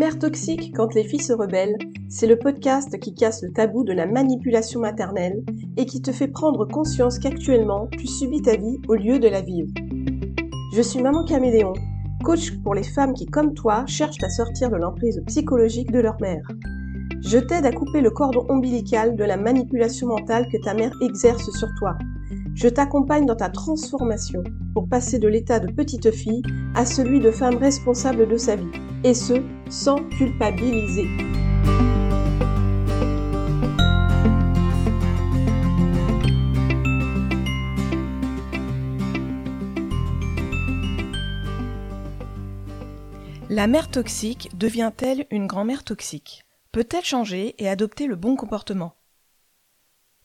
Mère toxique quand les filles se rebellent, c'est le podcast qui casse le tabou de la manipulation maternelle et qui te fait prendre conscience qu'actuellement, tu subis ta vie au lieu de la vivre. Je suis Maman Caméléon, coach pour les femmes qui, comme toi, cherchent à sortir de l'emprise psychologique de leur mère. Je t'aide à couper le cordon ombilical de la manipulation mentale que ta mère exerce sur toi. Je t'accompagne dans ta transformation pour passer de l'état de petite fille à celui de femme responsable de sa vie, et ce, sans culpabiliser. La mère toxique devient-elle une grand-mère toxique? Peut-elle changer et adopter le bon comportement?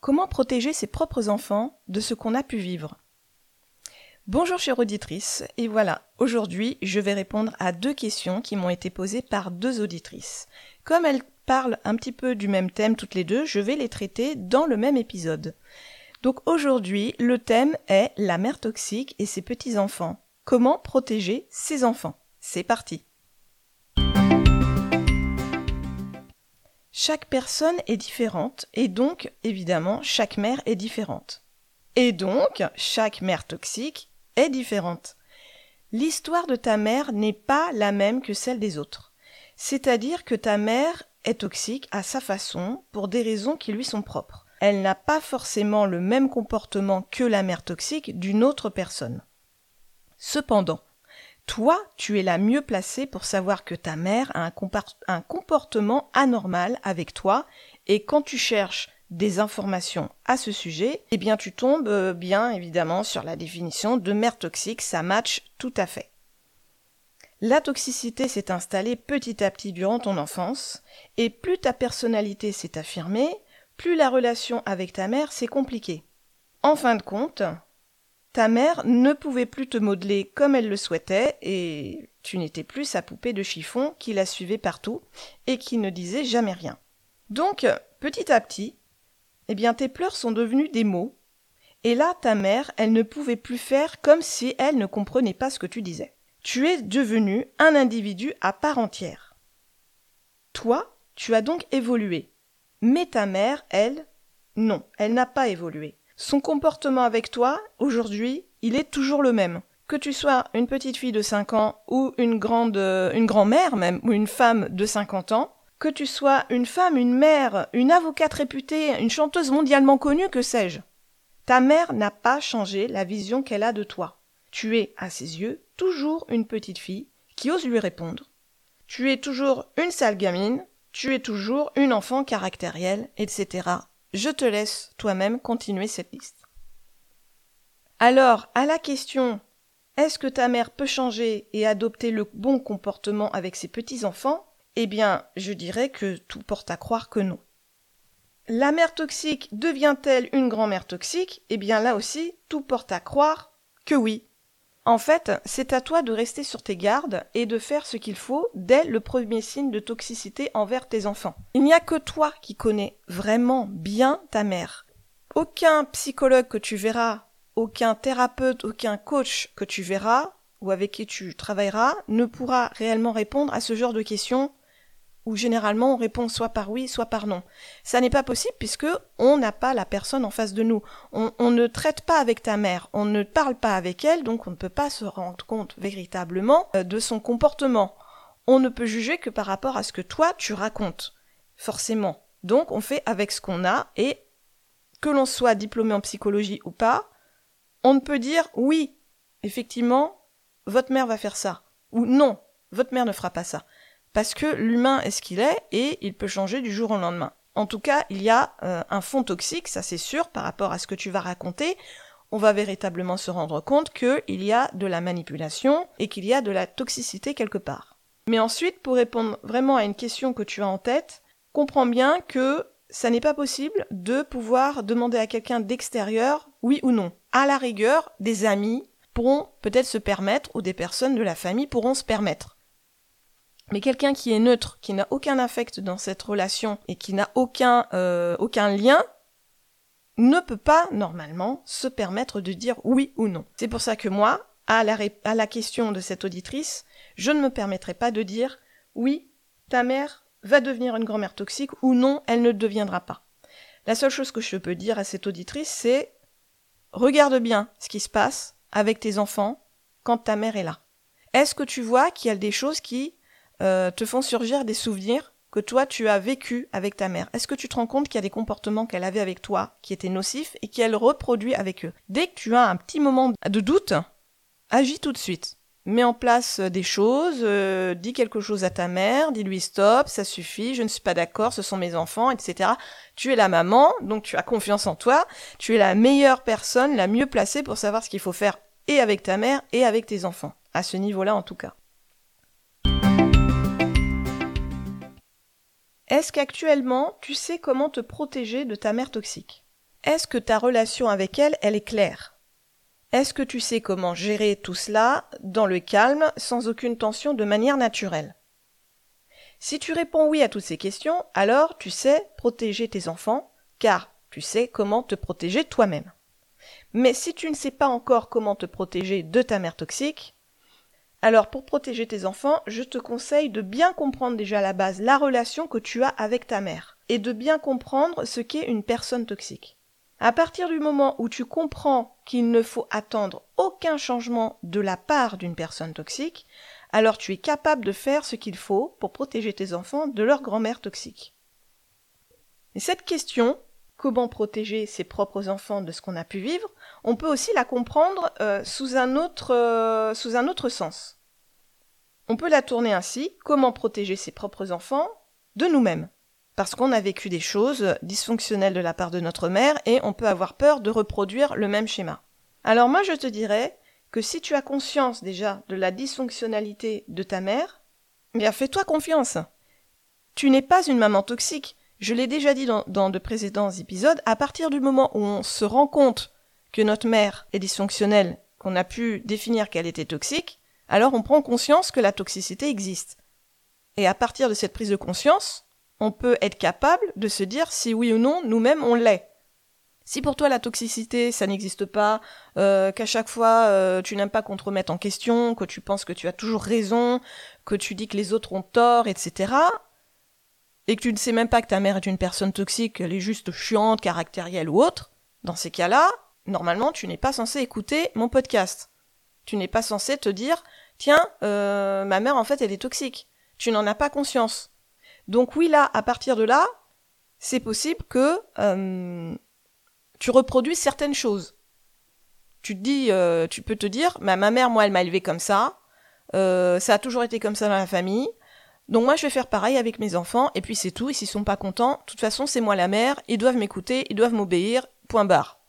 Comment protéger ses propres enfants de ce qu'on a pu vivre? Bonjour chère auditrice, et voilà, aujourd'hui je vais répondre à deux questions qui m'ont été posées par deux auditrices. Comme elles parlent un petit peu du même thème toutes les deux, je vais les traiter dans le même épisode. Donc aujourd'hui, le thème est la mère toxique et ses petits-enfants. Comment protéger ses enfants? C'est parti Chaque personne est différente et donc, évidemment, chaque mère est différente. Et donc, chaque mère toxique est différente. L'histoire de ta mère n'est pas la même que celle des autres. C'est-à-dire que ta mère est toxique à sa façon pour des raisons qui lui sont propres. Elle n'a pas forcément le même comportement que la mère toxique d'une autre personne. Cependant, toi, tu es la mieux placée pour savoir que ta mère a un, comportement anormal avec toi et quand tu cherches des informations à ce sujet, eh bien tu tombes euh, bien évidemment sur la définition de mère toxique, ça match tout à fait. La toxicité s'est installée petit à petit durant ton enfance, et plus ta personnalité s'est affirmée, plus la relation avec ta mère s'est compliquée. En fin de compte, ta mère ne pouvait plus te modeler comme elle le souhaitait et tu n'étais plus sa poupée de chiffon qui la suivait partout et qui ne disait jamais rien. Donc, petit à petit, eh bien tes pleurs sont devenus des mots et là ta mère, elle ne pouvait plus faire comme si elle ne comprenait pas ce que tu disais. Tu es devenu un individu à part entière. Toi, tu as donc évolué. Mais ta mère, elle, non, elle n'a pas évolué. Son comportement avec toi, aujourd'hui, il est toujours le même. Que tu sois une petite fille de 5 ans ou une grande, euh, une grand-mère même, ou une femme de 50 ans, que tu sois une femme, une mère, une avocate réputée, une chanteuse mondialement connue, que sais-je. Ta mère n'a pas changé la vision qu'elle a de toi. Tu es, à ses yeux, toujours une petite fille qui ose lui répondre. Tu es toujours une sale gamine, tu es toujours une enfant caractérielle, etc., je te laisse toi-même continuer cette liste. Alors, à la question est-ce que ta mère peut changer et adopter le bon comportement avec ses petits-enfants? Eh bien, je dirais que tout porte à croire que non. La mère toxique devient-elle une grand-mère toxique? Eh bien, là aussi, tout porte à croire que oui. En fait, c'est à toi de rester sur tes gardes et de faire ce qu'il faut dès le premier signe de toxicité envers tes enfants. Il n'y a que toi qui connais vraiment bien ta mère. Aucun psychologue que tu verras, aucun thérapeute, aucun coach que tu verras ou avec qui tu travailleras ne pourra réellement répondre à ce genre de questions où généralement on répond soit par oui, soit par non. Ça n'est pas possible puisque on n'a pas la personne en face de nous. On, ne traite pas avec ta mère, on ne parle pas avec elle, donc on ne peut pas se rendre compte véritablement euh, de son comportement. On ne peut juger que par rapport à ce que toi tu racontes, forcément. Donc on fait avec ce qu'on a et que l'on soit diplômé en psychologie ou pas, on ne peut dire oui, effectivement, votre mère va faire ça, ou non, votre mère ne fera pas ça parce que l'humain est ce qu'il est et il peut changer du jour au lendemain. En tout cas, il y a euh, un fond toxique, ça c'est sûr, par rapport à ce que tu vas raconter. On va véritablement se rendre compte qu'il y a de la manipulation et qu'il y a de la toxicité quelque part. Mais ensuite, pour répondre vraiment à une question que tu as en tête, comprends bien que ça n'est pas possible de pouvoir demander à quelqu'un d'extérieur oui ou non. À la rigueur, des amis pourront peut-être se permettre ou des personnes de la famille pourront se permettre. Mais quelqu'un qui est neutre, qui n'a aucun affect dans cette relation et qui n'a aucun, euh, aucun lien, ne peut pas normalement se permettre de dire oui ou non. C'est pour ça que moi, à la, à la question de cette auditrice, je ne me permettrai pas de dire oui, ta mère va devenir une grand-mère toxique ou non, elle ne deviendra pas. La seule chose que je peux dire à cette auditrice, c'est regarde bien ce qui se passe avec tes enfants quand ta mère est là. Est-ce que tu vois qu'il y a des choses qui euh, te font surgir des souvenirs que toi tu as vécu avec ta mère Est-ce que tu te rends compte qu'il y a des comportements qu'elle avait avec toi qui étaient nocifs et qu'elle reproduit avec eux? Dès que tu as un petit moment de doute, agis tout de suite. Mets en place euh, des choses, euh, dis quelque chose à ta mère, dis-lui stop, ça suffit, je ne suis pas d'accord, ce sont mes enfants, etc. Tu es la maman, donc tu as confiance en toi, tu es la meilleure personne, la mieux placée pour savoir ce qu'il faut faire et avec ta mère et avec tes enfants, à ce niveau-là en tout cas. Est-ce qu'actuellement, tu sais comment te protéger de ta mère toxique? Est-ce que ta relation avec elle, elle est claire? Est-ce que tu sais comment gérer tout cela dans le calme, sans aucune tension, de manière naturelle? Si tu réponds oui à toutes ces questions, alors tu sais protéger tes enfants, car tu sais comment te protéger toi-même. Mais si tu ne sais pas encore comment te protéger de ta mère toxique, alors pour protéger tes enfants, je te conseille de bien comprendre déjà à la base la relation que tu as avec ta mère et de bien comprendre ce qu'est une personne toxique. À partir du moment où tu comprends qu'il ne faut attendre aucun changement de la part d'une personne toxique, alors tu es capable de faire ce qu'il faut pour protéger tes enfants de leur grand-mère toxique. Et cette question, comment protéger ses propres enfants de ce qu'on a pu vivre, on peut aussi la comprendre euh, sous, un autre, euh, sous un autre sens. On peut la tourner ainsi, comment protéger ses propres enfants de nous-mêmes. Parce qu'on a vécu des choses dysfonctionnelles de la part de notre mère et on peut avoir peur de reproduire le même schéma. Alors moi je te dirais que si tu as conscience déjà de la dysfonctionnalité de ta mère, bien fais-toi confiance. Tu n'es pas une maman toxique, je l'ai déjà dit dans, de précédents épisodes, à partir du moment où on se rend compte que notre mère est dysfonctionnelle, qu'on a pu définir qu'elle était toxique, alors on prend conscience que la toxicité existe. Et à partir de cette prise de conscience, on peut être capable de se dire si oui ou non nous-mêmes on l'est. Si pour toi la toxicité ça n'existe pas, euh, qu'à chaque fois euh, tu n'aimes pas qu'on te remette en question, que tu penses que tu as toujours raison, que tu dis que les autres ont tort, etc., et que tu ne sais même pas que ta mère est une personne toxique, elle est juste chiante, caractérielle ou autre, dans ces cas-là, normalement, tu n'es pas censé écouter mon podcast. Tu n'es pas censé te dire, tiens, euh, ma mère, en fait, elle est toxique. Tu n'en as pas conscience. Donc oui, là, à partir de là, c'est possible que euh, tu reproduis certaines choses. Tu dis, euh, tu peux te dire, ma mère, moi, elle m'a élevé comme ça. ça a toujours été comme ça dans la famille. Donc moi je vais faire pareil avec mes enfants, et puis c'est tout, et s'ils sont pas contents, de toute façon c'est moi la mère, ils doivent m'écouter, ils doivent m'obéir, point barre.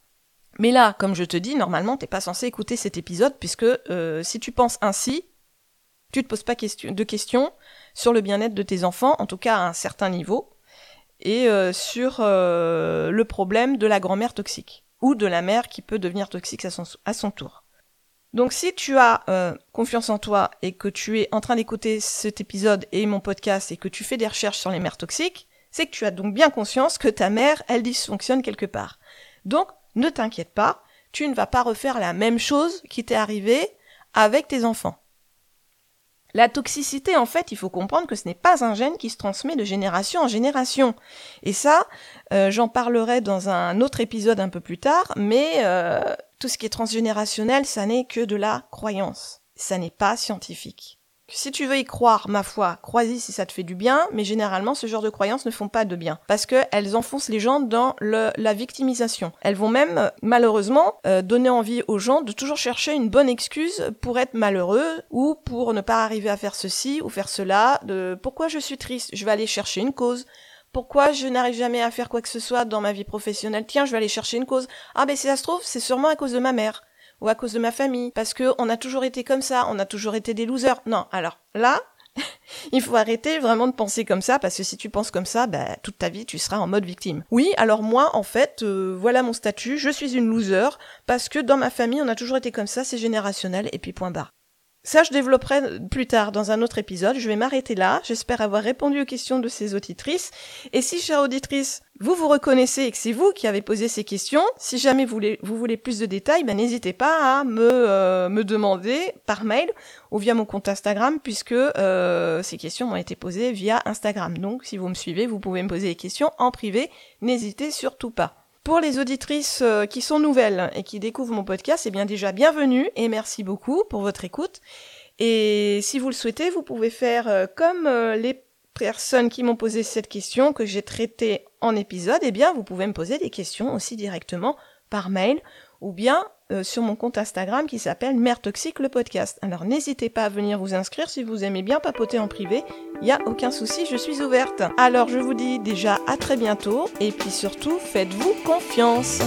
Mais là, comme je te dis, normalement t'es pas censé écouter cet épisode, puisque euh, si tu penses ainsi, tu te poses pas de questions sur le bien-être de tes enfants, en tout cas à un certain niveau, et euh, sur euh, le problème de la grand-mère toxique, ou de la mère qui peut devenir toxique à son tour. Donc si tu as euh, confiance en toi et que tu es en train d'écouter cet épisode et mon podcast et que tu fais des recherches sur les mères toxiques, c'est que tu as donc bien conscience que ta mère, elle dysfonctionne quelque part. Donc ne t'inquiète pas, tu ne vas pas refaire la même chose qui t'est arrivée avec tes enfants. La toxicité, en fait, il faut comprendre que ce n'est pas un gène qui se transmet de génération en génération. Et ça, euh, j'en parlerai dans un autre épisode un peu plus tard, mais euh, tout ce qui est transgénérationnel, ça n'est que de la croyance. Ça n'est pas scientifique. Si tu veux y croire, ma foi, crois-y si ça te fait du bien, mais généralement ce genre de croyances ne font pas de bien, parce qu'elles enfoncent les gens dans la victimisation. Elles vont même, malheureusement, euh, donner envie aux gens de toujours chercher une bonne excuse pour être malheureux, ou pour ne pas arriver à faire ceci ou faire cela, de pourquoi je suis triste, je vais aller chercher une cause, pourquoi je n'arrive jamais à faire quoi que ce soit dans ma vie professionnelle? Tiens, je vais aller chercher une cause. Ah ben si ça se trouve, c'est sûrement à cause de ma mère. Ou à cause de ma famille. Parce que on a toujours été comme ça, on a toujours été des losers. Non, alors là, il faut arrêter vraiment de penser comme ça. Parce que si tu penses comme ça, ben, toute ta vie tu seras en mode victime. Oui, alors moi en fait, euh, voilà mon statut, je suis une loser. Parce que dans ma famille on a toujours été comme ça, c'est générationnel. Et puis point barre. Ça, je développerai plus tard dans un autre épisode. Je vais m'arrêter là. J'espère avoir répondu aux questions de ces auditrices. Et si, chère auditrice, vous vous reconnaissez et que c'est vous qui avez posé ces questions, si jamais vous voulez, plus de détails, ben n'hésitez pas à me, euh, me demander par mail ou via mon compte Instagram puisque euh, ces questions ont été posées via Instagram. Donc, si vous me suivez, vous pouvez me poser des questions en privé. N'hésitez surtout pas. Pour les auditrices euh, qui sont nouvelles et qui découvrent mon podcast, eh bien déjà bienvenue et merci beaucoup pour votre écoute. Et si vous le souhaitez, vous pouvez faire euh, comme euh, les personnes qui m'ont posé cette question que j'ai traitée en épisode, eh bien vous pouvez me poser des questions aussi directement par mail ou bien euh, sur mon compte Instagram qui s'appelle Mère Toxique le podcast. Alors n'hésitez pas à venir vous inscrire si vous aimez bien papoter en privé. Il n'y a aucun souci, je suis ouverte. Alors je vous dis déjà à très bientôt et puis surtout faites-vous confiance.